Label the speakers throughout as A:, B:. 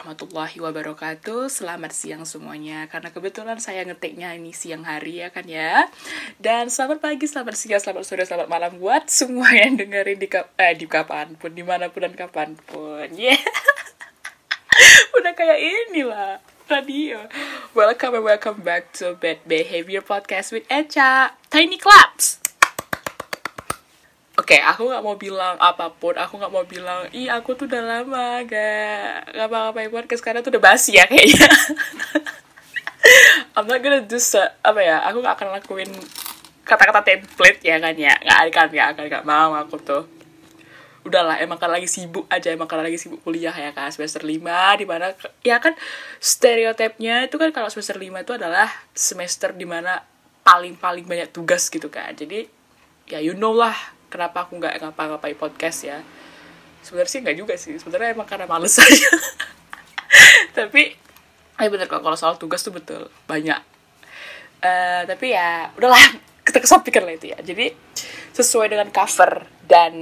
A: Warahmatullahi wabarakatuh. Selamat siang semuanya. Karena kebetulan saya ngetiknya ini siang hari ya kan ya. Dan selamat pagi, selamat siang, selamat sore, selamat malam Buat semua yang dengerin di, kap eh, di kapan pun Di mana pun dan kapan pun. Yeah. Udah kayak inilah Radio. Welcome and welcome back to Bad Behavior Podcast with Echa. Tiny Claps Oke, okay, aku nggak mau bilang apa pun. Aku nggak mau bilang, ih aku tuh udah lama gak ngapa-ngapain podcast karena tuh udah basi ya kayaknya. I'm not gonna do so, apa ya? Aku nggak akan lakuin kata-kata template ya kan ya. Nggak akan, nggak akan, nggak mau aku tuh. Udahlah, emang kan lagi sibuk aja, emang kan lagi sibuk kuliah ya kan semester 5 di mana ya kan stereotipnya itu kan kalau semester 5 itu adalah semester di mana paling-paling banyak tugas gitu kan. Jadi ya you know lah kenapa aku nggak ngapa-ngapain podcast ya? Sebenarnya sih nggak juga sih. Sebenarnya emang karena males aja. Tapi ya bener kok kalau soal tugas tuh betul. Banyak. Uh, tapi ya udahlah. Kita kesampingkan lah itu ya. Jadi sesuai dengan cover dan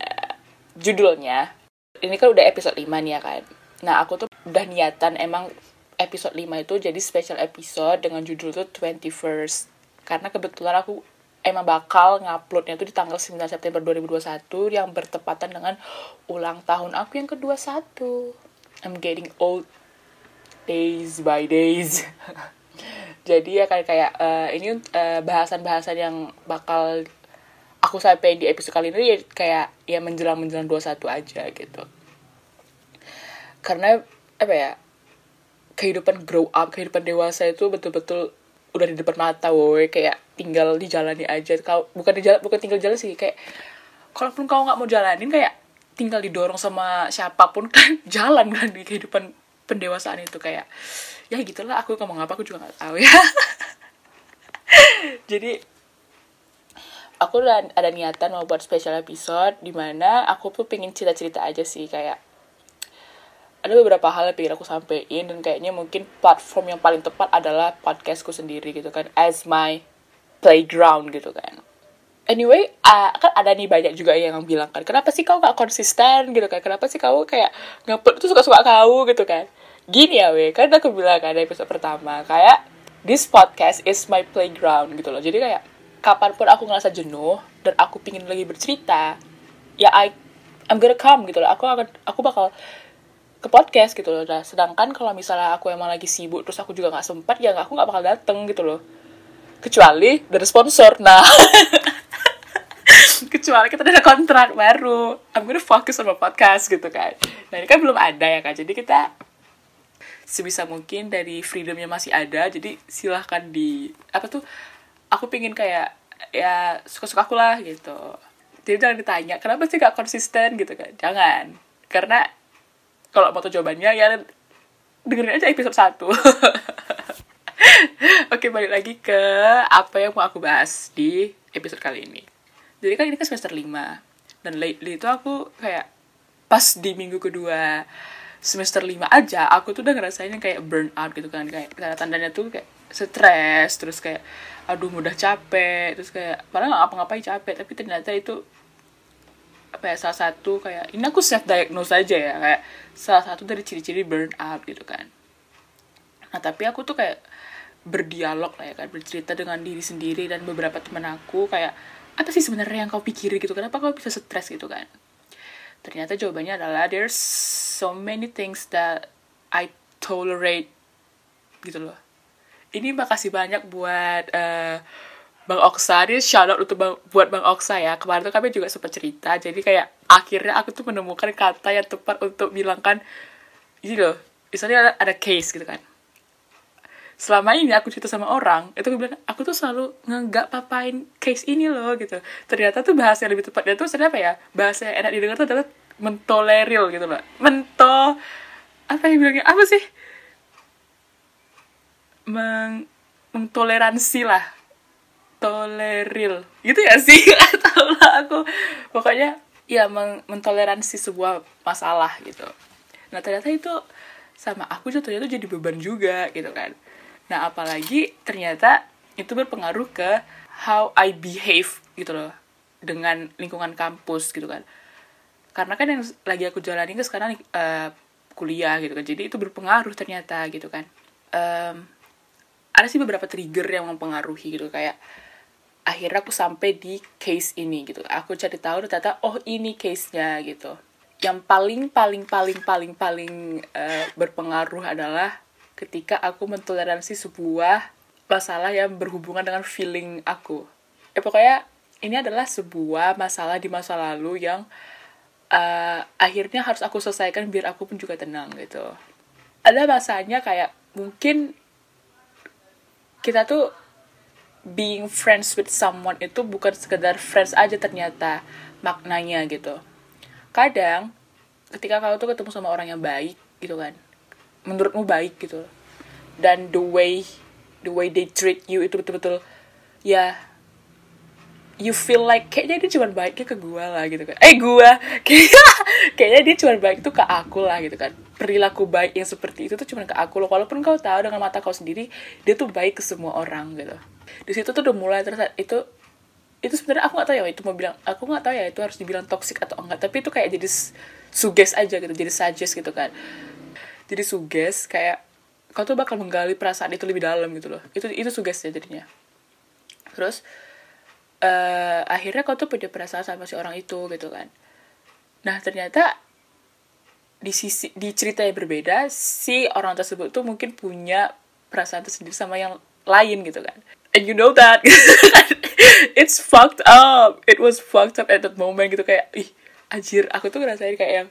A: uh, judulnya ini kan udah episode 5 nih ya kan? Nah aku tuh udah niatan emang episode 5 itu jadi special episode dengan judul tuh 21st karena kebetulan aku emang bakal nguploadnya tuh di tanggal 9 September 2021 yang bertepatan dengan ulang tahun aku yang kedua satu. I'm getting old days by days. Jadi ya kayak kayak uh, ini uh, bahasan-bahasan yang bakal aku sampai di episode kali ini ya kayak ya menjelang menjelang 21 aja gitu. Karena apa ya? kehidupan grow up, kehidupan dewasa itu betul-betul udah di depan mata woi kayak tinggal dijalani aja. Kau bukan dijalan bukan tinggal jalan sih. Kayak kalaupun kau nggak mau jalanin kayak tinggal didorong sama siapa pun kan jalan kan di kehidupan pendewasaan itu. Kayak ya gitulah aku ngomong apa aku juga nggak tahu ya. Jadi aku udah ada niatan mau buat special episode di mana aku tuh pengen cerita-cerita aja sih. Kayak ada beberapa hal yang pengen aku sampein dan kayaknya mungkin platform yang paling tepat adalah podcastku sendiri gitu kan as my playground gitu kan. Anyway uh, kan ada nih banyak juga yang bilang kan kenapa sih kau gak konsisten? gitu kan kenapa sih kau kayak ngupload tuh suka-suka kau? gitu kan. Gini ya weh kan aku bilang kan episode pertama kayak this podcast is my playground gitu loh. Jadi kayak kapan pun aku ngerasa jenuh dan aku pingin lagi bercerita ya I I'm gonna come gitu loh. Aku akan aku bakal ke podcast gitu loh. Nah, sedangkan kalau misalnya aku emang lagi sibuk terus aku juga nggak sempat ya aku nggak bakal dateng gitu loh. Kecuali dari sponsor. Nah, kecuali kita ada kontrak baru. I'm gonna focus sama podcast gitu kan. Nah ini kan belum ada ya kan. Jadi kita sebisa mungkin dari freedomnya masih ada. Jadi silahkan di apa tuh? Aku pingin kayak ya suka-suka aku lah gitu. Jadi jangan ditanya kenapa sih gak konsisten gitu kan. Jangan. Karena kalau mau tahu jawabannya ya dengerin aja episode 1 Oke balik lagi ke apa yang mau aku bahas di episode kali ini. Jadi kan ini kan semester 5 Dan lately itu aku kayak pas di minggu kedua semester 5 aja Aku tuh udah ngerasain kayak burn out gitu kan. Kayak tanda-tandanya tuh kayak stres Terus kayak aduh mudah capek. Terus kayak padahal gak ngapa-ngapain capek Tapi ternyata itu apa ya salah satu kayak ini aku self diagnose aja ya kayak salah satu dari ciri-ciri burnout gitu kan. Nah tapi aku tuh kayak berdialog lah ya kan bercerita dengan diri sendiri dan beberapa teman aku kayak apa sih sebenarnya yang kau pikirin gitu? Kenapa kau bisa stres? gitu kan. Ternyata jawabannya adalah there's so many things that I tolerate gitu loh. Ini makasih banyak buat uh, Bang Oksa ini shout out untuk bang, buat Bang Oksa ya. Kemarin tuh kami juga sempat cerita jadi kayak akhirnya aku tuh menemukan kata yang tepat untuk bilangkan ini loh misalnya ada, ada case gitu kan. Selama ini aku cerita sama orang itu aku bilang aku tuh selalu nggak papain case ini loh gitu. Ternyata tuh bahasa yang lebih tepatnya tuh sebenarnya apa ya? Bahasa yang enak didengar tuh adalah mentoleril gitu loh. Mento apa yang bilangnya? Apa sih? Meng, mengtoleransi lah toleril gitu ya sih? Atau lah aku pokoknya ya men mentoleransi sebuah masalah gitu. Nah ternyata itu sama aku jatuhnya tuh jadi beban juga gitu kan. Nah apalagi ternyata itu berpengaruh ke how I behave gitu loh dengan lingkungan kampus gitu kan. Karena kan yang lagi aku jalani ke sekarang uh, kuliah gitu kan. Jadi itu berpengaruh ternyata gitu kan. Um, ada sih beberapa trigger yang mempengaruhi gitu kayak akhirnya aku sampai di case ini gitu. Aku cari tahu ternyata oh ini case nya gitu. Yang paling paling paling paling paling uh, berpengaruh adalah ketika aku mentoleransi sebuah masalah yang berhubungan dengan feeling aku. Eh pokoknya ini adalah sebuah masalah di masa lalu yang uh, akhirnya harus aku selesaikan biar aku pun juga tenang gitu. Ada masanya kayak mungkin kita tuh being friends with someone itu bukan sekedar friends aja ternyata maknanya gitu. Kadang ketika kau tuh ketemu sama orang yang baik gitu kan menurutmu baik gitu dan the way the way they treat you itu betul-betul ya you feel like kayaknya dia cuma baiknya ke gue lah gitu kan. Eh gue kayaknya kayaknya dia cuma baik itu ke aku lah gitu kan. Perilaku baik yang seperti itu tuh cuma ke aku loh. Walaupun kau tahu dengan mata kau sendiri dia tuh baik ke semua orang gitu di situ tuh udah mulai terus itu itu sebenarnya aku nggak tahu ya itu mau bilang aku nggak tahu ya itu harus dibilang toxic atau enggak tapi itu kayak jadi suges aja gitu jadi suggest gitu kan. Jadi suges kayak kau tuh bakal menggali perasaan itu lebih dalam gitu loh itu itu suges ya jadinya. Terus uh, akhirnya kau tuh punya perasaan sama si orang itu gitu kan. Nah ternyata di sisi di cerita yang berbeda si orang tersebut tuh mungkin punya perasaan tersendiri sama yang lain gitu kan and you know that. It's fucked up. It was fucked up at that moment gitu. Kayak ih anjir aku tuh ngerasain kayak yang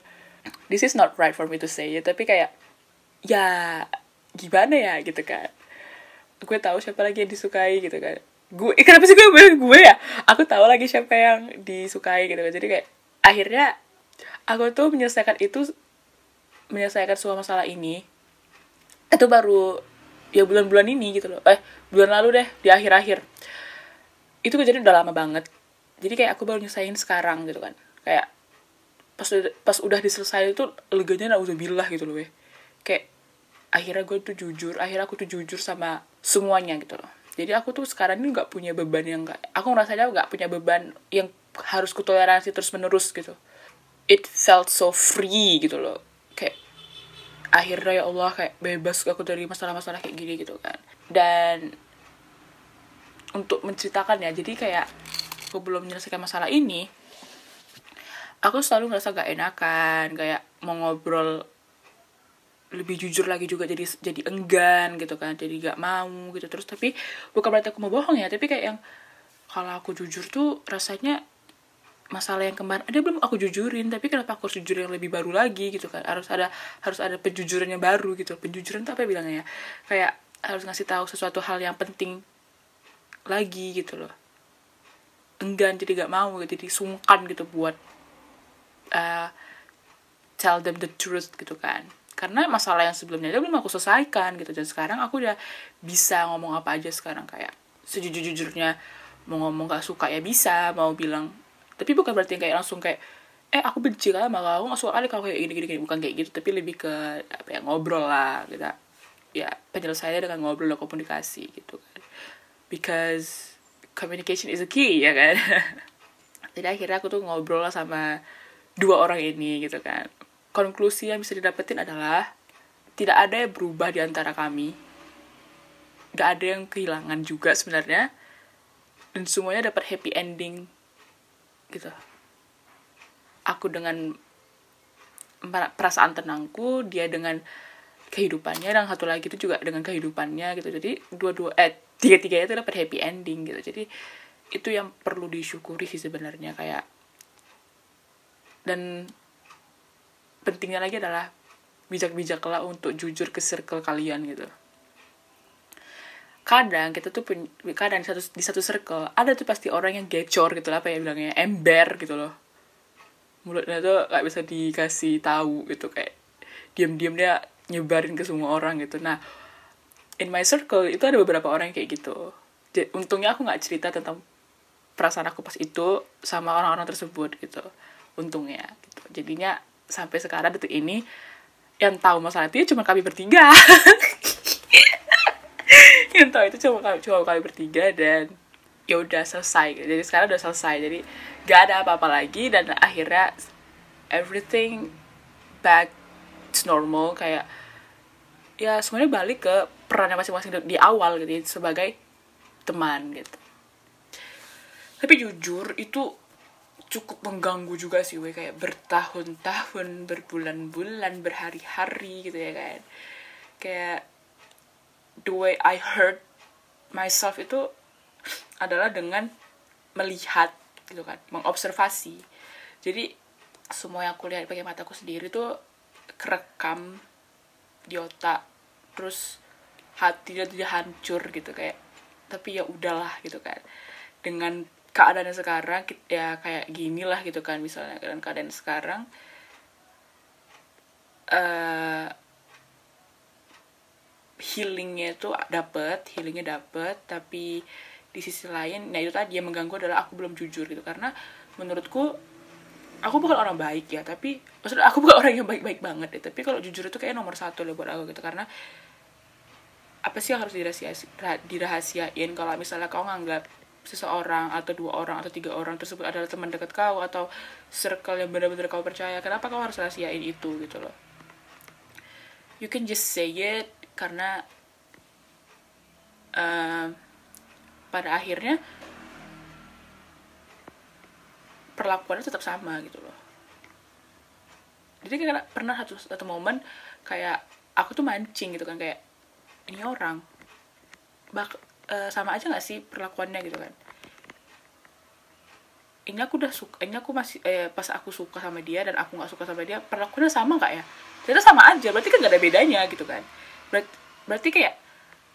A: this is not right for me to say ya tapi kayak ya gimana ya gitu kan. Gue tahu siapa lagi yang disukai gitu kan. Gue eh, kenapa sih gue bilang gue ya? Aku tahu lagi siapa yang disukai gitu jadi kayak akhirnya aku tuh menyelesaikan itu menyelesaikan semua masalah ini. Itu baru ya bulan-bulan ini gitu loh. Eh bulan lalu deh di akhir-akhir. Itu kejadian udah lama banget. Jadi kayak aku baru nyelesain sekarang gitu kan. Kayak pas pas udah diselesai itu leganya bilah gitu loh weh. Kayak akhirnya gue tuh jujur akhirnya aku tuh jujur sama semuanya gitu loh. Jadi aku tuh sekarang ini nggak punya beban yang gak, aku ngerasanya nggak punya beban yang harus kutoleransi terus menerus gitu. It felt so free gitu loh. Kayak akhirnya ya Allah kayak bebas aku dari masalah-masalah kayak gini gitu kan. Dan untuk menceritakan ya jadi kayak aku belum menyelesaikan masalah ini aku selalu ngerasa gak enakan kayak mau ngobrol lebih jujur lagi juga jadi jadi enggan gitu kan jadi gak mau gitu terus. Tapi bukan berarti aku mau bohong ya tapi kayak yang kalau aku jujur tuh rasanya masalah yang kemarin ada belum aku jujurin tapi kenapa aku harus jujur yang lebih baru lagi gitu kan? Harus ada harus ada penjujuran yang baru gitu. Penjujuran tuh apa ya bilangnya ya? Kayak harus ngasih tahu sesuatu hal yang penting lagi gitu loh. Enggan jadi gak mau gitu jadi sungkan gitu buat uh, tell them the truth gitu kan. Karena masalah yang sebelumnya itu belum aku selesaikan gitu. Dan sekarang aku udah bisa ngomong apa aja sekarang. Kayak sejujur-jujurnya mau ngomong gak suka ya bisa mau bilang tapi bukan berarti kayak langsung kayak eh aku benci lah sama kamu gak suka kali kalau kayak gini, gini gini bukan kayak gitu tapi lebih ke apa ya ngobrol lah gitu ya penyelesaiannya dengan ngobrol dan komunikasi gitu kan because communication is a key ya kan jadi akhirnya aku tuh ngobrol lah sama dua orang ini gitu kan konklusi yang bisa didapetin adalah tidak ada yang berubah di antara kami. Gak ada yang kehilangan juga sebenarnya. Dan semuanya dapat happy ending. Gitu. Aku dengan perasaan tenangku, dia dengan kehidupannya, dan satu lagi itu juga dengan kehidupannya gitu. Jadi dua-dua, eh tiga-tiganya itu dapat happy ending gitu. Jadi itu yang perlu disyukuri sih sebenarnya kayak dan pentingnya lagi adalah bijak-bijaklah untuk jujur ke circle kalian gitu kadang kita tuh kadang di satu di satu circle ada tuh pasti orang yang gecor gitu lah apa ya bilangnya ember gitu loh. Mulutnya tuh gak bisa dikasih tahu gitu kayak diam-diam dia nyebarin ke semua orang gitu. Nah in my circle itu ada beberapa orang yang kayak gitu. Jadi, untungnya aku nggak cerita tentang perasaan aku pas itu sama orang-orang tersebut gitu untungnya gitu. Jadinya sampai sekarang detik ini yang tahu masalah itu cuma kami bertiga yang tahu itu cuma kami cuma kami bertiga dan ya udah selesai. Jadi sekarang udah selesai. Jadi gak ada apa-apa lagi dan akhirnya everything back it's normal. Kayak ya semuanya balik ke perannya masing-masing di awal gitu ya, sebagai teman gitu. Tapi jujur itu cukup mengganggu juga sih we. Kayak bertahun-tahun berbulan-bulan berhari-hari gitu ya kan. Kayak the way I hurt myself itu adalah dengan melihat gitu kan mengobservasi. Jadi semua yang aku lihat pakai mataku sendiri tuh kerekam di otak terus hati dia hancur gitu kayak tapi ya udahlah gitu kan. Dengan keadaannya sekarang ya kayak gini lah gitu kan misalnya dan keadaan sekarang uh, healingnya itu dapet healingnya dapet tapi di sisi lain nah itu tadi yang mengganggu adalah aku belum jujur gitu. Karena menurutku aku bukan orang baik ya tapi maksudnya aku bukan orang yang baik-baik banget ya. Tapi kalau jujur itu kayak nomor satu loh buat aku gitu. Karena apa sih yang harus dirahasiain kalau misalnya kau nganggap seseorang atau dua orang atau tiga orang tersebut adalah teman dekat kau atau circle yang benar-benar kau percaya kenapa kau harus rahasiain itu gitu loh? You can just say it karena uh, pada akhirnya perlakuannya tetap sama gitu loh. Jadi kayak pernah satu satu momen kayak aku tuh mancing gitu kan kayak ini orang. Bak uh, sama aja gak sih perlakuannya gitu kan? Ini aku udah suka ini aku masih eh, pas aku suka sama dia dan aku nggak suka sama dia perlakuannya sama nggak ya? Ternyata sama aja berarti kan gak ada bedanya gitu kan berarti, berarti kayak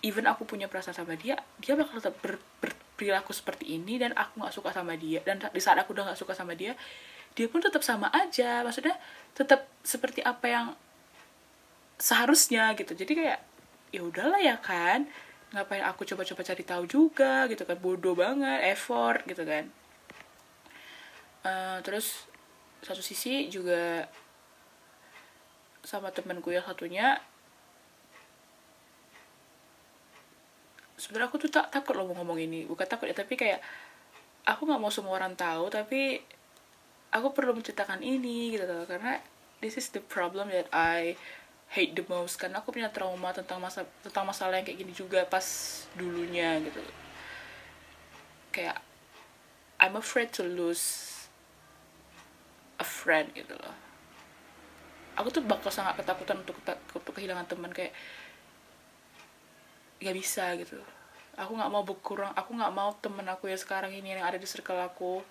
A: even aku punya perasaan sama dia dia bakal tetap ber, berperilaku seperti ini dan aku nggak suka sama dia. Dan di saat aku udah nggak suka sama dia dia pun tetap sama aja. Maksudnya tetap seperti apa yang seharusnya gitu. Jadi kayak ya udahlah ya kan. Ngapain aku coba-coba cari tahu juga gitu kan. Bodoh banget effort gitu kan. Uh, terus satu sisi juga sama temanku yang satunya sebenarnya aku tuh tak takut loh mau ngomong ini. Bukan takut ya tapi kayak aku nggak mau semua orang tahu tapi aku perlu menceritakan ini gitu loh. Karena this is the problem that I hate the most. Karena aku punya trauma tentang masa tentang masalah yang kayak gini juga pas dulunya gitu kayak I'm afraid to lose a friend gitu loh. Aku tuh bakal sangat ketakutan untuk, untuk kehilangan teman. Kayak gak bisa gitu. Aku nggak mau berkurang aku nggak mau temen aku ya sekarang ini yang ada di circle aku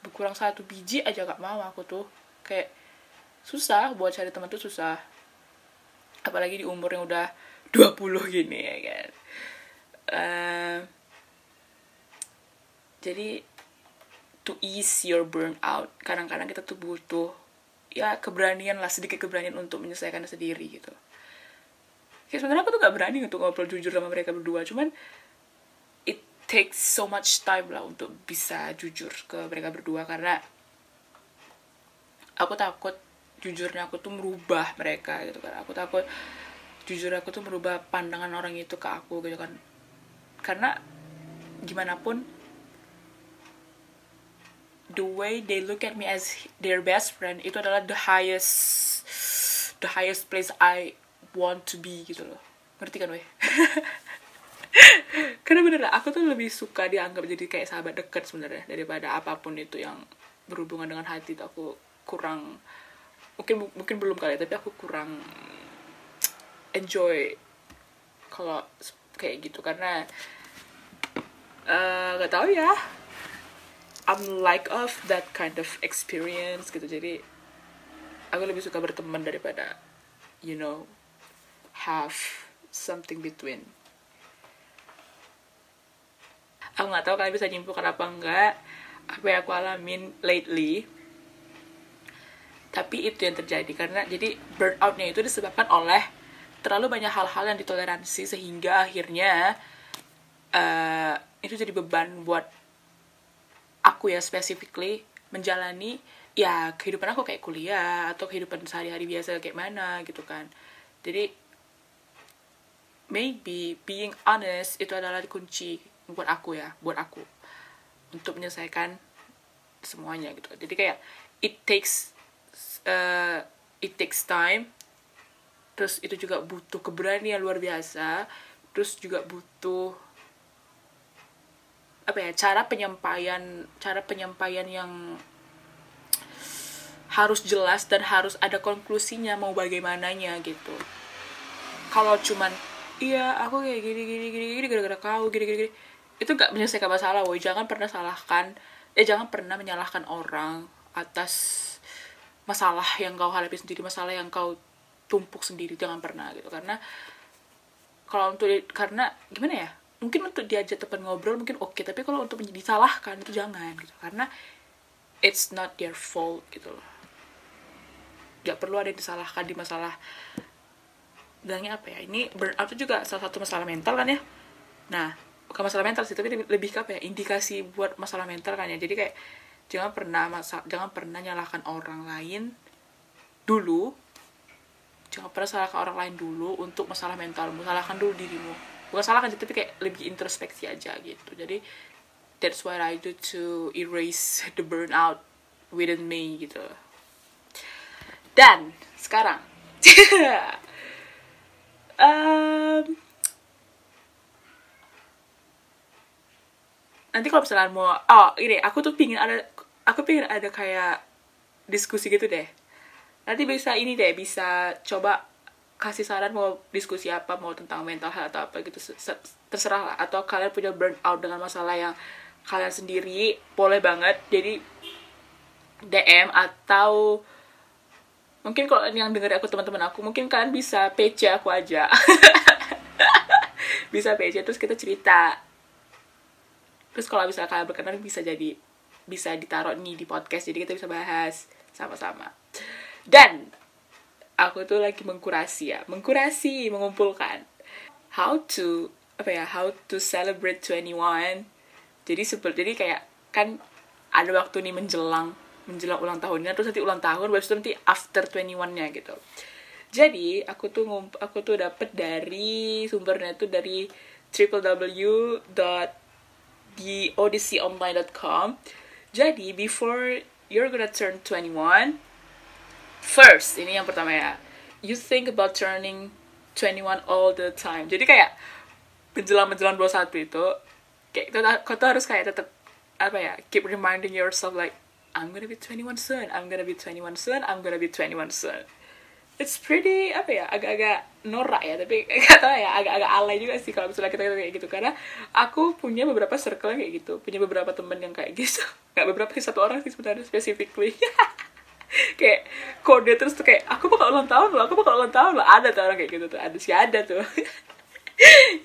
A: berkurang satu biji aja gak mau aku tuh. Kayak susah buat cari teman tuh susah. Apalagi di umur yang udah 20 gini ya kan? Uh, jadi to ease your burnout kadang-kadang kita tuh butuh ya keberanian lah sedikit keberanian untuk menyelesaikan sendiri gitu kayak sebenarnya aku tuh gak berani untuk ngobrol jujur sama mereka berdua. Cuman it takes so much time lah untuk bisa jujur ke mereka berdua. Karena aku takut jujurnya aku tuh merubah mereka gitu kan. Aku takut jujur aku tuh merubah pandangan orang itu ke aku gitu kan. Karena gimana pun the way they look at me as their best friend itu adalah the highest the highest place I want to be gitu loh. Ngerti kan weh? Karena bener lah aku tuh lebih suka dianggap jadi kayak sahabat dekat sebenarnya daripada apa pun itu yang berhubungan dengan hati itu aku kurang mungkin mungkin belum kali tapi aku kurang enjoy kalau kayak gitu. Karena uh, tahu ya I'm like of that kind of experience gitu. Jadi aku lebih suka berteman daripada you know have something between. Aku nggak tahu kalian bisa nyimpulkan apa enggak apa yang aku alamin lately. Tapi itu yang terjadi karena jadi burnoutnya itu disebabkan oleh terlalu banyak hal-hal yang ditoleransi sehingga akhirnya uh, itu jadi beban buat aku ya specifically menjalani ya kehidupan aku kayak kuliah atau kehidupan sehari-hari biasa kayak mana gitu kan. Jadi maybe being honest itu adalah kunci buat aku ya buat aku. Untuk menyelesaikan semuanya gitu. Jadi kayak it takes uh, it takes time. Terus itu juga butuh keberanian luar biasa. Terus juga butuh apa ya cara penyampaian cara penyampaian yang harus jelas dan harus ada konklusinya mau bagaimananya gitu. Kalau cuman iya aku kayak gini gini gini gini gara-gara kau gini gini, gini. itu gak menyelesaikan masalah woi. Jangan pernah salahkan eh jangan pernah menyalahkan orang atas masalah yang kau hadapi sendiri masalah yang kau tumpuk sendiri. Jangan pernah gitu. Karena kalau untuk karena gimana ya? Mungkin untuk diajak teman ngobrol mungkin oke okay, tapi kalau untuk disalahkan itu jangan gitu. Karena it's not their fault gitu loh. Gak perlu ada yang disalahkan di masalah bilangnya apa ya? Ini burnout itu juga salah satu masalah mental kan ya? Nah bukan masalah mental sih tapi lebih ke apa ya? Indikasi buat masalah mental kan ya? Jadi kayak jangan pernah masa jangan pernah nyalahkan orang lain dulu. Jangan pernah salahkan orang lain dulu untuk masalah mental salahkan dulu dirimu. Bukan salahkan tapi kayak lebih introspeksi aja gitu. Jadi that's what I do to erase the burnout within me gitu. Dan sekarang um, nanti kalau misalnya mau oh ini aku tuh pingin ada aku pingin ada kayak diskusi gitu deh. Nanti bisa ini deh bisa coba kasih saran mau diskusi apa mau tentang mental health atau apa gitu terserah lah. Atau kalian punya burnout dengan masalah yang kalian sendiri boleh banget. Jadi DM atau mungkin kalau yang denger aku teman-teman aku mungkin kalian bisa PC aku aja. Bisa PC terus kita cerita. Terus kalau misalnya kalian berkenan bisa jadi bisa ditaruh nih di podcast jadi kita bisa bahas sama-sama. Dan aku tuh lagi mengkurasi ya mengkurasi mengumpulkan. How to apa ya how to celebrate 21 jadi seperti jadi kayak kan ada waktu nih menjelang menjelang ulang tahunnya terus nanti ulang tahun baru nanti after 21-nya gitu. Jadi aku tuh ngump aku tuh dapet dari sumbernya tuh dari www.theodysseyonline.com jadi before you're gonna turn 21 first ini yang pertama ya you think about turning 21 all the time. Jadi kayak menjelang menjelang 21 itu kayak kau tuh harus kayak tetap apa ya keep reminding yourself like I'm gonna be 21 soon, I'm gonna be 21 soon, I'm gonna be 21 soon. It's pretty apa ya agak-agak norak ya tapi gak tau ya agak-agak alay juga sih kalau misalnya kita kayak gitu. Karena aku punya beberapa circle kayak gitu. Punya beberapa temen yang kayak gitu. Nggak beberapa sih satu orang sih sebenarnya specifically. Kayak kode terus tuh kayak aku bakal ulang tahun loh aku bakal ulang tahun loh. Ada tuh orang kayak gitu tuh ada sih ada tuh.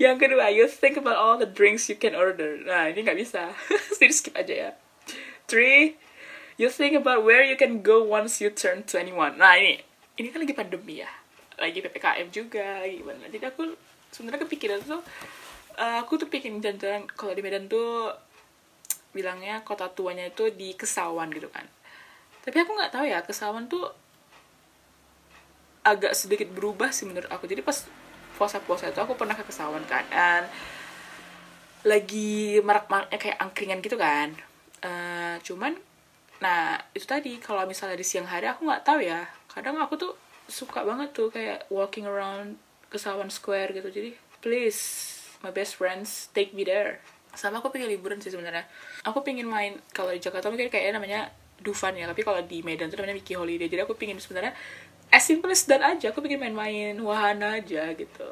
A: Yang kedua you think about all the drinks you can order. Nah ini nggak bisa. Jadi skip aja ya. Three you think about where you can go once you turn 21 nah ini. Ini kan lagi pandemi ya. Lagi ppkm juga gimana. Jadi aku sebenarnya kepikiran tuh uh, aku tuh bikin jalan-jalan. Kalau di Medan tuh bilangnya kota tuanya itu di Kesawan gitu kan. Tapi aku nggak tahu ya Kesawan tuh agak sedikit berubah sih menurut aku. Jadi pas puasa-puasa itu aku pernah ke Kesawan kan. Dan lagi marak-maraknya kayak angkringan gitu kan. Uh, cuman nah itu tadi kalau misalnya di siang hari aku nggak tahu ya. Kadang aku tuh suka banget tuh kayak walking around Kesawan Square gitu. Jadi please my best friends take me there. Sama aku pengen liburan sih sebenarnya. Aku pengen main kalau di Jakarta mungkin kayaknya namanya Dufan ya tapi kalau di Medan tuh namanya Mickey Holiday. Jadi aku pengen sebenarnya as simple as that aja. Aku pengen main-main wahana aja gitu.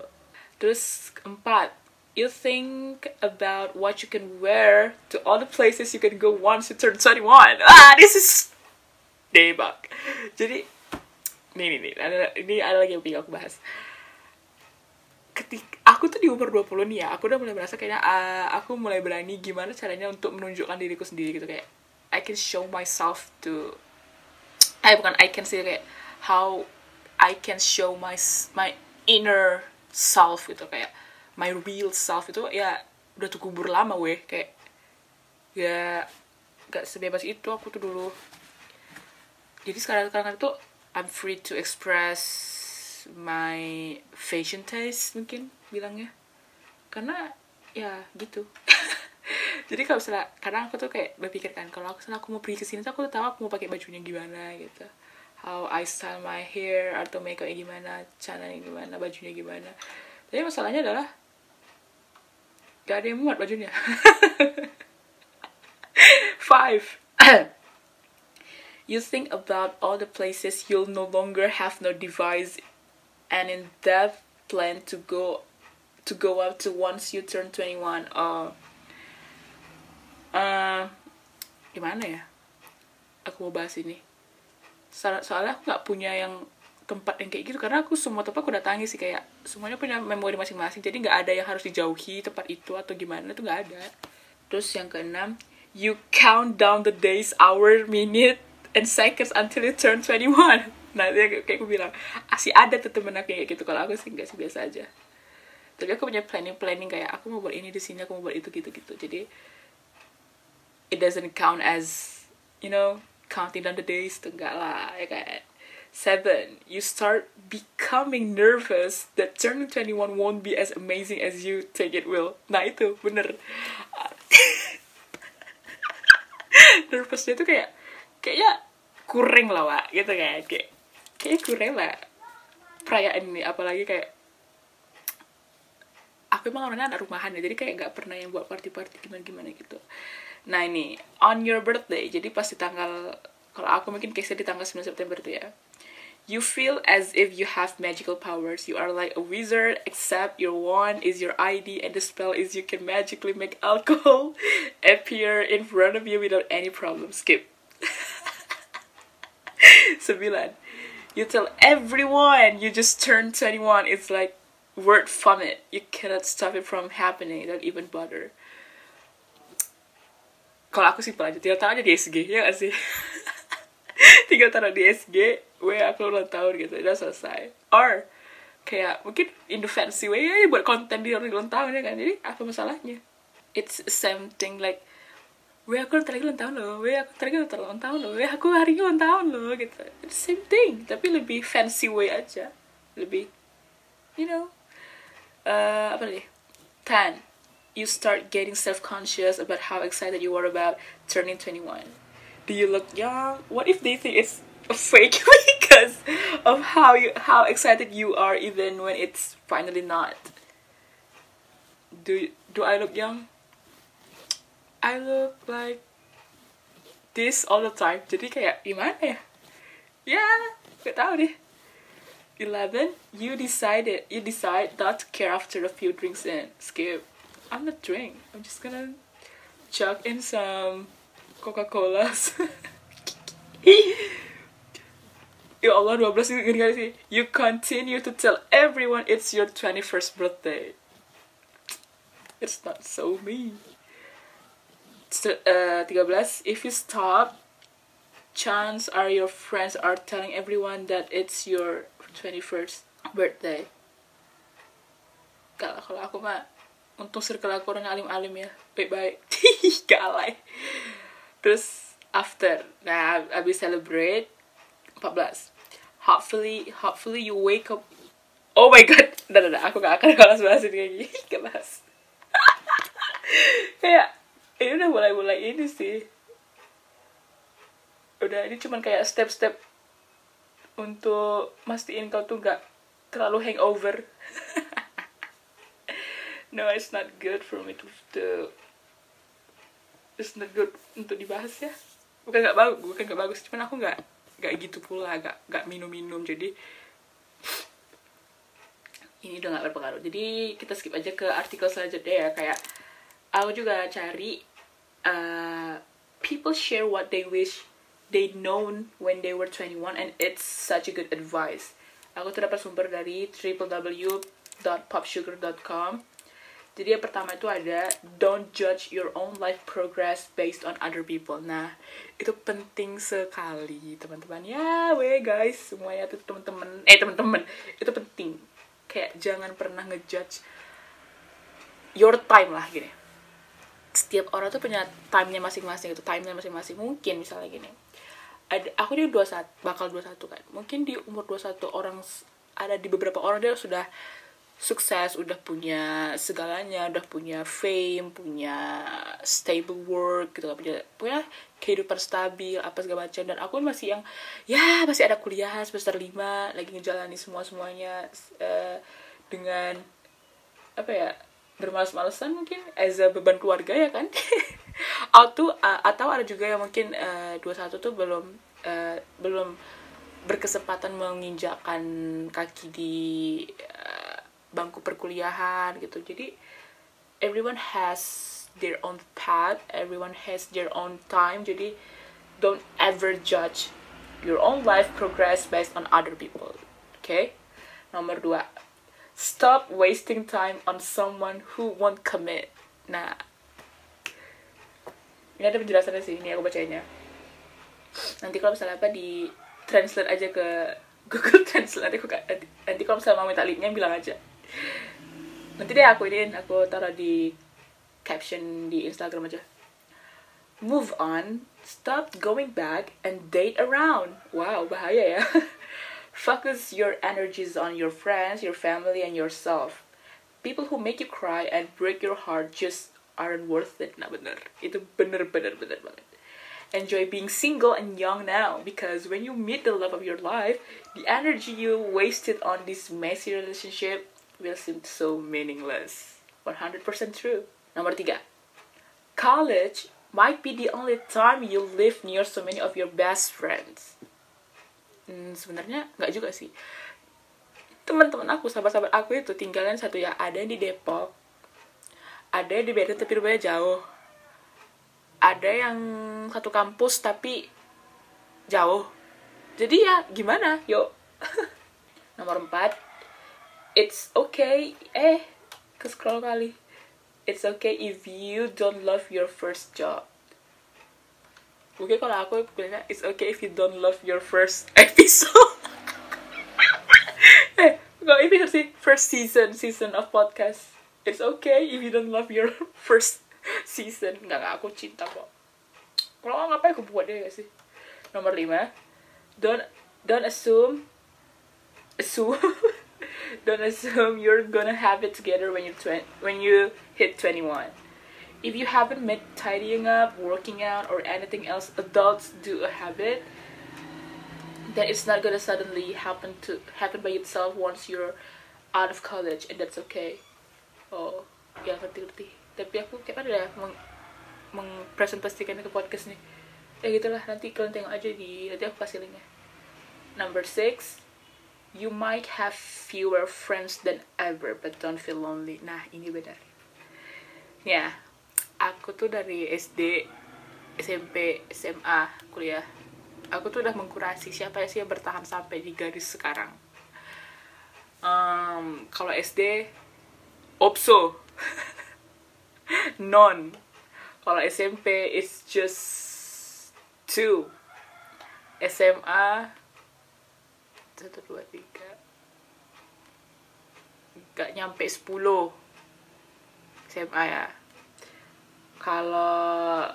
A: Terus keempat you think about what you can wear to all the places you can go once you turn 21. Ah, this is debug. Jadi, nih nih nih, ada, ini ada lagi yang pengen aku bahas. Ketika aku tuh di umur 20 nih ya, aku udah mulai merasa kayaknya uh, aku mulai berani gimana caranya untuk menunjukkan diriku sendiri gitu kayak I can show myself to eh bukan I can say kayak how I can show my my inner self gitu kayak my real self itu ya udah tuh kubur lama weh. Kayak ya gak sebebas itu aku tuh dulu. Jadi sekarang sekarang itu I'm free to express my fashion taste mungkin bilangnya. Karena ya gitu. Jadi kalau misalnya kadang aku tuh kayak berpikir kan kalau aku aku mau pergi ke sini aku tuh tahu aku mau pakai bajunya gimana gitu. How I style my hair atau makeupnya gimana caranya gimana bajunya gimana. Tapi masalahnya adalah gak ada yang muat five. You think about all the places you'll no longer have no device and in that plan to go to go up to once you turn 21 uh, uh, gimana ya? Aku mau bahas ini. So soalnya aku nggak punya yang tempat yang kayak gitu karena aku semua tempat aku datangi sih kayak semuanya punya memori masing-masing jadi nggak ada yang harus dijauhi tempat itu atau gimana itu nggak ada. Terus yang keenam you count down the days hour minute and seconds until you turn 21 nah dia kayak aku bilang masih ada tuh temen aku kayak gitu. Kalau aku sih nggak sih biasa aja. Tapi aku punya planning planning kayak aku mau buat ini di sini aku mau buat itu gitu gitu jadi it doesn't count as you know counting down the days tuh enggak lah ya kan seven you start becoming nervous that turning 21 won't be as amazing as you think it will. Nah itu bener. Nervousnya tuh kayak kayaknya kurang lah wak. Gitu kayak kayak kurang lah perayaan ini. Apalagi kayak aku emang orangnya anak rumahan ya jadi kayak nggak pernah yang buat party party gimana gimana gitu. Nah ini on your birthday jadi pasti tanggal kalau aku mungkin case di tanggal 9 September tuh ya you feel as if you have magical powers. You are like a wizard except your wand is your ID and the spell is you can magically make alcohol appear in front of you without any problem. Skip. So Sembilan you tell everyone you just turned 21 it's like word vomit. You cannot stop it from happening. Don't even bother. Kalau aku simpel aja. Tinggal taruh aja di SG ya gak sih? Tinggal taruh di SG gue aku ulang tahun gitu udah selesai or kayak mungkin in the fancy way ya buat konten di ulang tahun ya kan jadi apa masalahnya it's same thing like Weh aku lagi ulang tahun loh, weh aku lagi ulang tahun loh, weh aku hari ini ulang tahun loh gitu. It's same thing, tapi lebih fancy way aja, lebih, you know, uh, apa nih? Ten, you start getting self-conscious about how excited you are about turning 21. Do you look young? What if they think it's fake because of how you how excited you are even when it's finally not? Do do I look young? I look like this all the time. Jadi kayak gimana ya? Ya, gak tau deh. Eleven, you decided you decide not to care after a few drinks in. Skip. I'm not drink. I'm just gonna chuck in some Coca-Colas. ya Allah 12 ini gini sih. You continue to tell everyone it's your 21st birthday. It's not so mean. Uh, 13 if you stop chance are your friends are telling everyone that it's your 21st birthday gak lah kalau aku mah untung circle aku orang alim-alim ya baik-baik galai terus after nah abis celebrate 14 hopefully hopefully you wake up oh my god dah dah aku gak akan balas bahas ini kayak gini bahas kayak ini udah mulai-mulai ini sih. Udah ini cuman kayak step-step untuk mastiin kau tuh gak terlalu hangover. No it's not good for me to, to it's not good untuk dibahas ya bukan gak bagus bukan gak bagus cuman aku gak gak gitu pula gak gak minum-minum jadi ini udah gak berpengaruh jadi kita skip aja ke artikel selanjutnya ya kayak aku juga cari uh, people share what they wish they known when they were 21 and it's such a good advice. Aku terdapat sumber dari www.popsugar.com. Jadi yang pertama itu ada don't judge your own life progress based on other people. Nah, itu penting sekali, teman-teman. Ya, weh guys, semuanya tuh teman-teman. Eh, teman-teman, itu penting. Kayak jangan pernah ngejudge your time lah gini setiap orang tuh punya time-nya masing-masing itu time-nya masing-masing mungkin misalnya gini ada aku di dua saat bakal dua satu kan mungkin di umur dua satu orang ada di beberapa orang dia sudah sukses udah punya segalanya udah punya fame punya stable work gitu punya punya kehidupan stabil apa segala macam. Dan aku masih yang ya masih ada kuliah semester lima lagi ngejalani semua semuanya uh, dengan apa ya bermalas-malasan mungkin as a beban keluarga ya kan? Atau uh, atau ada juga yang mungkin uh, satu tuh belum uh, belum berkesempatan menginjakkan kaki di bangku perkuliahan gitu. Jadi everyone has their own path everyone has their own time. Jadi don't ever judge your own life progress based on other people okay? Nomor dua stop wasting time on someone who won't commit. Nah ini ada penjelasannya sih ini aku bacanya nanti kalau misalnya apa di translate aja ke Google Translate aku nanti, nanti kalau misalnya mau minta linknya bilang aja nanti deh aku ini aku taruh di caption di Instagram aja. Move on stop going back and date around. Wow bahaya ya. Focus your energies on your friends your family and yourself. People who make you cry and break your heart just aren't worth it. Nah bener. Itu bener bener bener banget. Enjoy being single and young now because when you meet the love of your life the energy you wasted on this messy relationship will seem so meaningless. 100% true. Nomor tiga. College might be the only time you live near so many of your best friends. Hmm, sebenarnya nggak juga sih. Teman-teman aku, sahabat-sahabat aku itu tinggalan satu ya ada di Depok, ada di Medan tapi rumahnya jauh, ada yang satu kampus tapi jauh. Jadi ya gimana? Yuk. Nomor empat, it's okay eh ke scroll kali. It's okay if you don't love your first job. Okay, kalau aku bilangnya it's okay if you don't love your first episode. Eh gak episode sih? First season season of podcast. It's okay if you don't love your first season. Nggak nggak aku cinta kok. Kalau ngapain aku buat deh gak sih? Nomor lima. Don't don't assume assume don't assume you're gonna have it together when you when you hit 21. If you haven't met tidying up, working out, or anything else adults do a habit, then it's not gonna suddenly happen to happen by itself once you're out of college, and that's okay. Oh, ya ngerti-ngerti. Tapi aku kayak pada ya meng mengpresentasikan ke podcast nih. Ya gitulah, nanti kalian tengok aja di nanti aku kasih linknya. Number six, You might have fewer friends than ever, but don't feel lonely. Nah, ini benar. Ya, aku tuh dari SD, SMP, SMA, kuliah. Aku tuh udah mengkurasi siapa sih yang bertahan sampai di garis sekarang. Um, kalau SD, Opso. Non. Kalau SMP, it's just two. SMA, satu dua tiga. Gak nyampe sepuluh. SMA ya. Kalau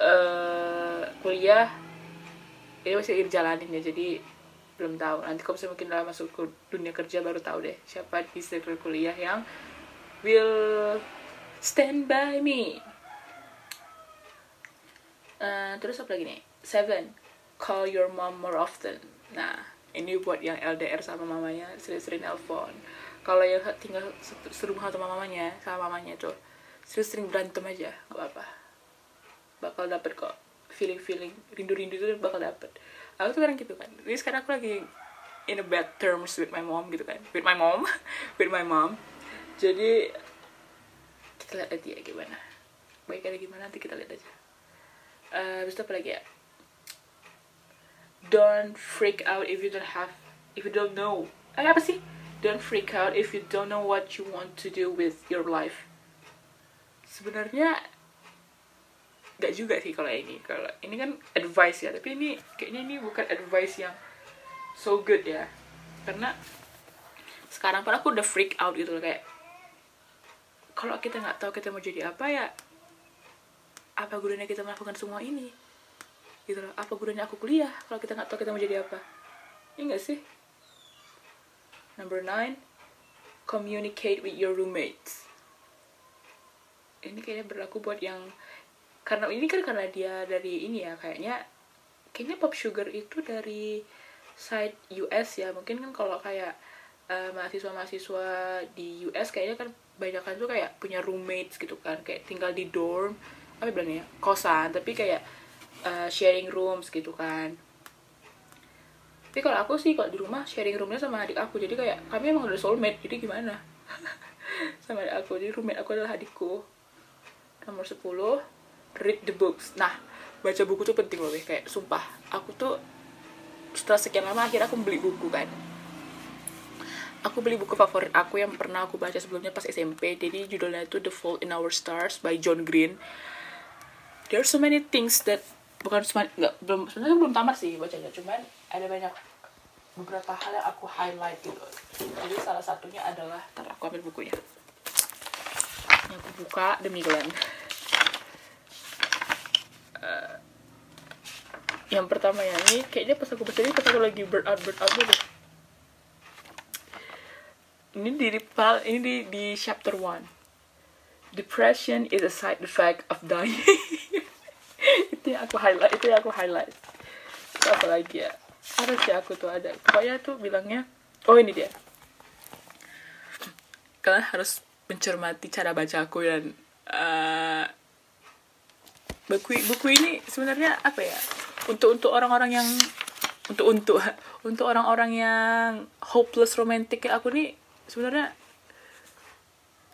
A: uh, kuliah ini masih dijalanin ya jadi belum tahu. Nanti kalau misalnya mungkin masuk ke dunia kerja baru tahu deh siapa di circle kuliah yang will stand by me. Uh, terus apa lagi nih? Seven. Call your mom more often. Nah ini buat yang LDR sama mamanya sering-sering nelpon. Kalau yang tinggal serumah sama mamanya sama mamanya tuh sering-sering berantem aja gak apa-apa. Bakal dapet kok feeling-feeling rindu-rindu itu bakal dapet. Aku tuh kadang gitu kan jadi sekarang aku lagi in a bad terms with my mom gitu kan with my mom with my mom. Jadi kita lihat aja gimana. Baik ada gimana nanti kita lihat aja. Uh, habis itu apa lagi ya don't freak out if you don't have if you don't know. Eh, apa sih don't freak out if you don't know what you want to do with your life. Sebenarnya gak juga sih kalau ini. Kalau ini kan advice ya. Tapi ini kayaknya ini bukan advice yang so good ya. Karena sekarang pun aku udah freak out gitu loh. Kayak kalau kita nggak tahu kita mau jadi apa ya apa gunanya kita melakukan semua ini gitu loh. Apa gunanya aku kuliah kalau kita nggak tahu kita mau jadi apa? Iya nggak sih? Number nine communicate with your roommates. Ini kayaknya berlaku buat yang karena ini kan karena dia dari ini ya kayaknya kayaknya pop sugar itu dari side US ya. Mungkin kan kalau kayak uh, mahasiswa-mahasiswa di US kayaknya kan banyak kan tuh kayak punya roommates gitu kan. Kayak tinggal di dorm apa bilangnya kosan. Tapi kayak uh, sharing rooms gitu kan. Tapi kalau aku sih kalau di rumah sharing roomnya sama adik aku. Jadi kayak kami emang udah soulmate jadi gimana? Sama adik aku. Jadi roommate aku adalah adikku. Nomor 10 read the books. Nah baca buku tuh penting loh kayak sumpah aku tuh setelah sekian lama akhirnya aku beli buku kan. Aku beli buku favorit aku yang pernah aku baca sebelumnya pas SMP jadi judulnya itu The Fault in Our Stars by John Green. There are so many things that bukan cuma nggak belum sebenarnya belum tamat sih bacanya cuman ada banyak beberapa hal yang aku highlight gitu. Jadi salah satunya adalah ntar aku ambil bukunya yang aku buka demi Glenn. Uh, yang pertama ya ini kayaknya pas aku baca ini pas aku lagi burn out burn out gitu. Ini di ini di di chapter 1 depression is a side effect of dying itu yang aku highlight itu yang aku highlight. Itu apa lagi ya? Harus ya aku tuh ada? Pokoknya tuh bilangnya oh ini dia. Kalian harus mencermati cara baca aku dan uh, buku buku ini sebenarnya apa ya? Untuk untuk orang-orang yang untuk untuk untuk orang-orang yang hopeless romantic kayak aku nih sebenarnya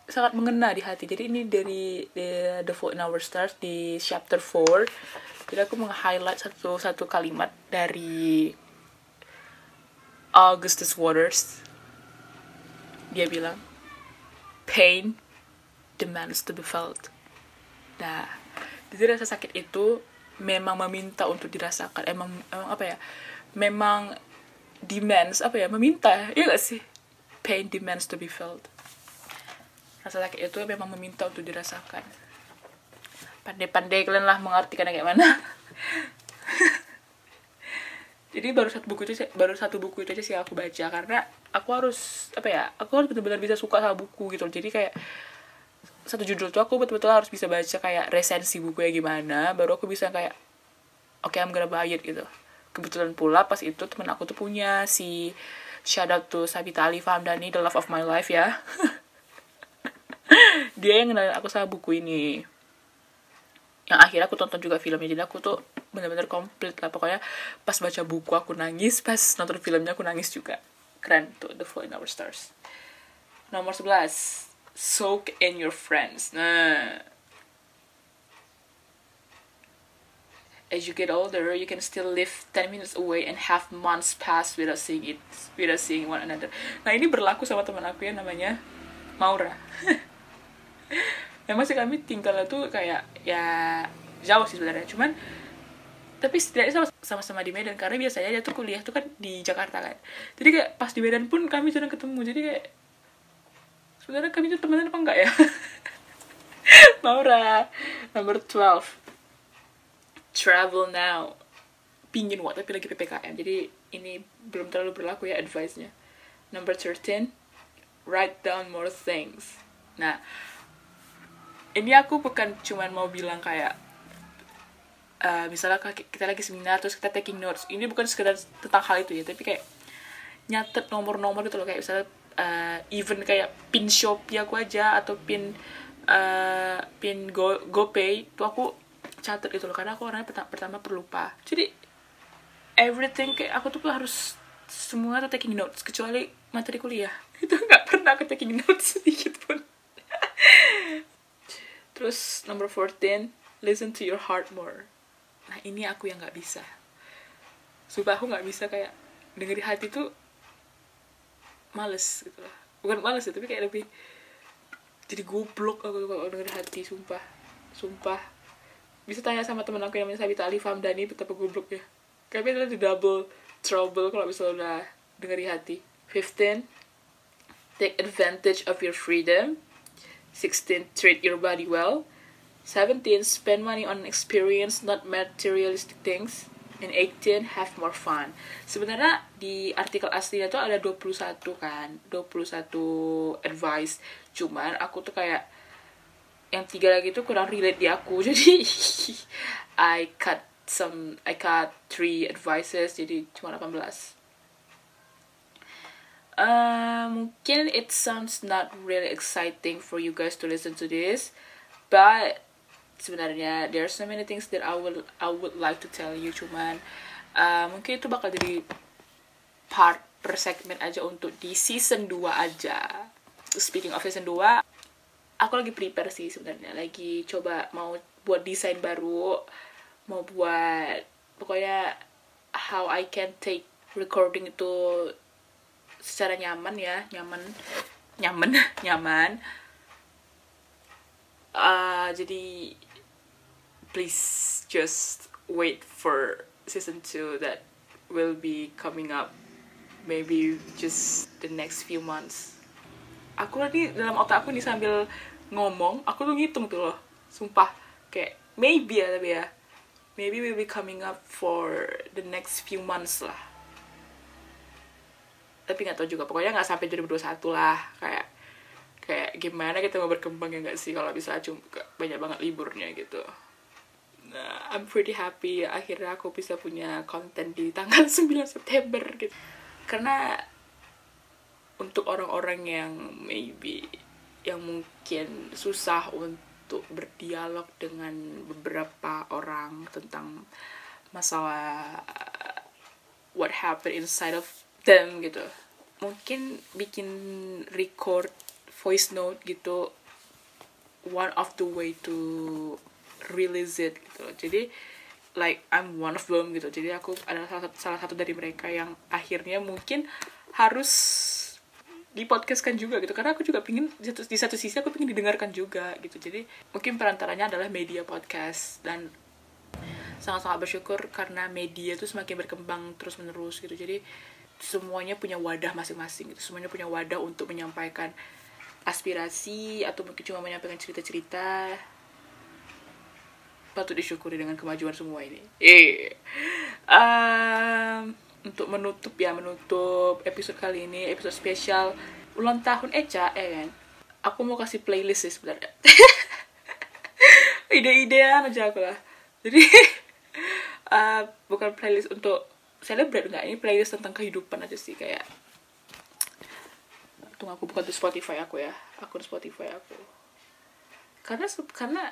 A: sangat mengena di hati. Jadi ini dari the, the Fault in Our Stars di chapter 4 jadi aku meng-highlight satu satu kalimat dari Augustus Waters. Dia bilang pain demands to be felt. Nah jadi rasa sakit itu memang meminta untuk dirasakan. Emang emang apa ya? Memang demands apa ya? Meminta ya gak sih? Pain demands to be felt rasa sakit itu memang meminta untuk dirasakan. Pandai-pandai kalian lah mengartikan kayak mana. Jadi baru satu buku itu baru satu buku itu aja sih aku baca karena aku harus apa ya aku harus benar-benar bisa suka sama buku gitu. Jadi kayak satu judul tuh aku betul-betul harus bisa baca kayak resensi buku ya gimana baru aku bisa kayak oke okay, I'm gonna buy it gitu. Kebetulan pula pas itu temen aku tuh punya si shout out to Sabita Ali Famdani The Love of My Life ya dia yang kenalin aku sama buku ini yang akhirnya aku tonton juga filmnya jadi aku tuh bener-bener komplit lah pokoknya pas baca buku aku nangis pas nonton filmnya aku nangis juga keren tuh The Fall in Our Stars nomor 11 soak in your friends. Nah, as you get older, you can still live 10 minutes away and have months pass without seeing it, without seeing one another. Nah, ini berlaku sama teman aku yang namanya Maura. Memang sih kami tinggalnya tuh kayak ya jauh sih sebenarnya, cuman tapi setidaknya sama-sama di Medan. Karena biasanya dia tuh kuliah tuh kan di Jakarta kan. Jadi kayak pas di Medan pun kami jarang ketemu. Jadi kayak sebenarnya kami itu temenan apa enggak ya? Maura number 12 travel now. Pingin what tapi lagi PPKM jadi ini belum terlalu berlaku ya advice-nya. Number 13 write down more things. Nah ini aku bukan cuman mau bilang kayak uh, misalnya kita lagi seminar terus kita taking notes. Ini bukan sekedar tentang hal itu ya tapi kayak nyatet nomor-nomor gitu loh. Kayak misalnya uh, even kayak pin Shopee aku aja atau pin uh, pin Go GoPay itu aku catat itu loh. Karena aku orangnya pertama, pertama perlupa jadi everything kayak aku tuh harus semua tuh taking notes kecuali materi kuliah. Itu nggak pernah aku taking notes sedikit pun terus number 14 listen to your heart more. Nah ini aku yang nggak bisa. Supaya aku nggak bisa kayak dengerin hati tuh males gitu lah bukan males ya tapi kayak lebih jadi goblok aku kalau denger hati sumpah. Sumpah. Bisa tanya sama temen aku yang namanya Sabita Ali Famdani betapa goblok ya adalah di double trouble kalau misalnya udah dengeri hati. 15 take advantage of your freedom 16 treat your body well 17 spend money on experience not materialistic things and 18 have more fun. Sebenarnya di artikel aslinya tuh ada 21 kan, 21 advice. Cuman aku tuh kayak yang tiga lagi tuh kurang relate di aku. Jadi I cut some I cut three advices jadi cuma 18. Uh, mungkin it sounds not really exciting for you guys to listen to this, but sebenarnya there are so many things that I will I would like to tell you cuman uh, mungkin itu bakal jadi part per segmen aja untuk di season 2 aja. Speaking of season 2 aku lagi prepare sih sebenarnya. Lagi coba mau buat desain baru mau buat pokoknya how I can take recording itu secara nyaman ya nyaman nyaman nyaman. Uh, jadi please just wait for season 2 that will be coming up. Maybe just the next few months. Aku tadi dalam otak aku nih sambil ngomong aku tuh ngitung tuh loh. Sumpah kayak maybe ya tapi ya. Maybe will be coming up for the next few months lah tapi nggak tahu juga. Pokoknya nggak sampai 2021 lah. Kayak kayak gimana kita mau berkembang ya nggak sih kalau bisa cuma banyak banget liburnya gitu. Nah, I'm pretty happy akhirnya aku bisa punya konten di tanggal 9 September gitu. Karena untuk orang-orang yang maybe yang mungkin susah untuk berdialog dengan beberapa orang tentang masalah what happened inside of them gitu. Mungkin bikin record voice note gitu one of the way to release it gitu. Jadi like I'm one of them gitu. Jadi aku adalah salah satu, salah satu dari mereka yang akhirnya mungkin harus di podcastkan juga gitu. Karena aku juga pingin di satu, di satu sisi aku pingin didengarkan juga gitu. Jadi mungkin perantaranya adalah media podcast. Dan sangat-sangat bersyukur karena media itu semakin berkembang terus menerus gitu. Jadi semuanya punya wadah masing-masing gitu semuanya punya wadah untuk menyampaikan aspirasi atau mungkin cuma menyampaikan cerita-cerita patut disyukuri dengan kemajuan semua ini. Eh, um, untuk menutup ya menutup episode kali ini episode spesial ulang tahun Eca ya kan. Aku mau kasih playlist sih sebenarnya. Ide-idean aja aku lah. Jadi uh, bukan playlist untuk celebrate enggak ini playlist tentang kehidupan aja sih kayak tunggu aku buka di Spotify aku ya akun Spotify aku. Karena karena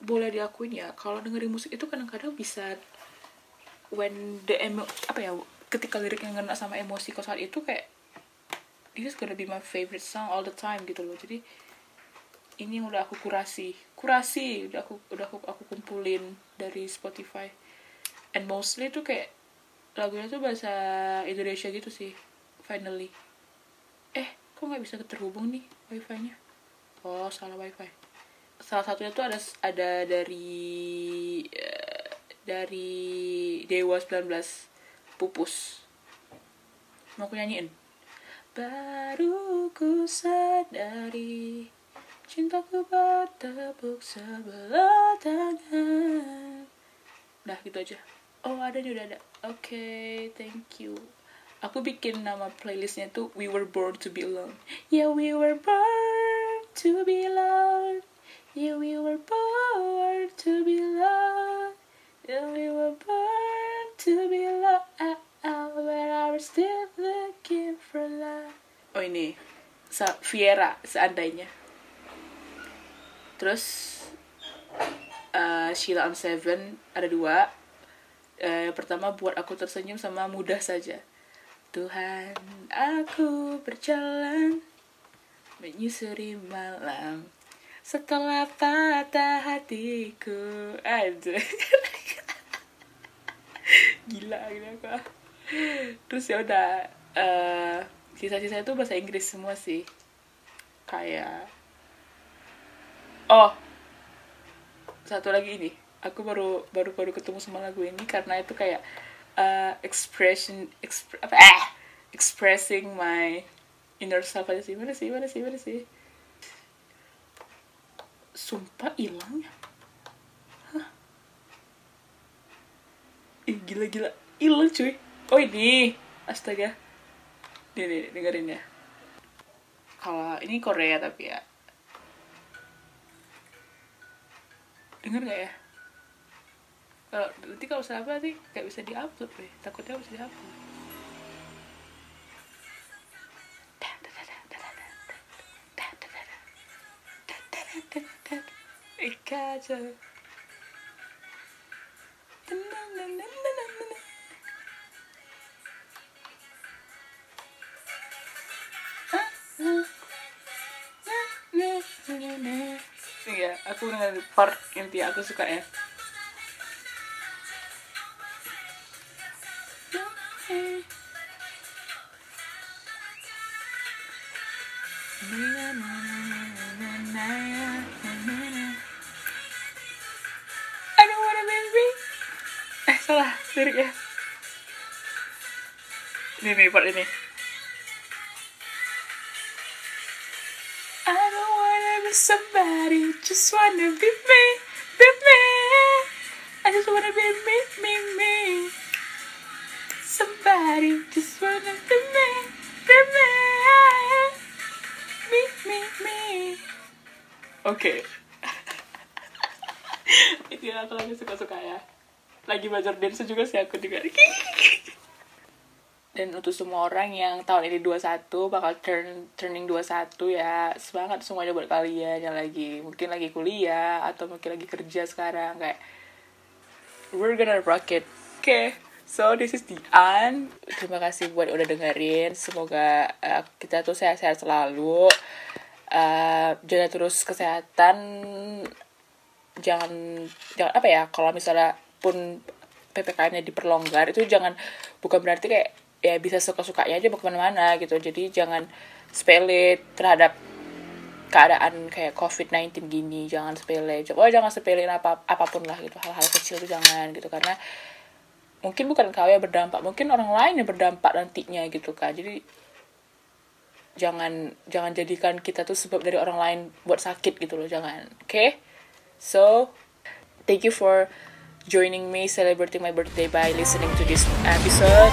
A: boleh diakuin ya kalau dengerin musik itu kadang-kadang bisa when the emo apa ya ketika lirik yang ngena sama emosi kau saat itu kayak this is gonna be my favorite song all the time gitu loh. Jadi ini udah aku kurasi kurasi udah aku udah aku, aku kumpulin dari Spotify and mostly tuh kayak lagunya tuh bahasa Indonesia gitu sih finally. Eh kok nggak bisa terhubung nih wifi-nya? Oh salah wifi. Salah satunya tuh ada ada dari uh, dari Dewa 19 Pupus. Mau aku nyanyiin? Baru ku sadari cintaku bertepuk sebelah tangan. Udah gitu aja oh ada nih udah ada oke okay, thank you aku bikin nama playlistnya tuh We Were Born to Be Alone yeah we were born to be alone Yeah, we were born to be loved. Yeah, we were born to be loved. But I was still looking for love. Oh ini, Sa Fiera seandainya. Terus uh, Sheila on Seven ada dua. Uh, pertama buat aku tersenyum sama mudah saja. Tuhan, aku berjalan menyusuri malam. Setelah patah hatiku. Aja gila gitu kok terus ya udah uh, sisa-sisa itu bahasa Inggris semua sih. Kayak oh satu lagi ini aku baru baru baru ketemu sama lagu ini karena itu kayak uh, expression exp apa eh expressing my inner self aja sih. Mana sih mana sih mana sih. Sumpah hilang ya? Ih gila gila. Ilu cuy. Oh ini. Astaga. Nih nih dengerin ya. Kalau ini Korea tapi ya. Denger gak ya kalau nanti kalau salah nanti gak bisa diupload deh takutnya bisa diupload Ikaja. Iya, aku dengan part inti aku suka ya. Ini nih part ini. I don't wanna be somebody, just wanna be me, be me. I just wanna be me, me, me. Somebody, just wanna be me, be me. Me, me, me. Oke. Itu yang aku lagi suka-suka ya. Lagi belajar dance juga sih aku juga. Dan untuk semua orang yang tahun ini 21 bakal turn turning 21 ya, semangat semuanya buat kalian yang lagi mungkin lagi kuliah atau mungkin lagi kerja sekarang kayak we're gonna rock it. Oke. Okay. So this is the end. Terima kasih buat udah dengerin. Semoga uh, kita tuh sehat-sehat selalu. Uh, jaga terus kesehatan. Jangan jangan apa ya kalau misalnya pun ppkm-nya diperlonggar itu jangan bukan berarti kayak ya bisa suka-sukanya aja mau ke mana-mana gitu. Jadi jangan sepele terhadap keadaan kayak covid-19 gini. Jangan sepele. Coba jangan sepele apa apa pun lah gitu. Hal-hal kecil itu jangan gitu. Karena mungkin bukan kau yang berdampak. Mungkin orang lain yang berdampak nantinya gitu kan jadi jangan jangan jadikan kita tuh sebab dari orang lain buat sakit gitu loh. Jangan. Oke? Okay? so thank you for joining me celebrating my birthday by listening to this episode.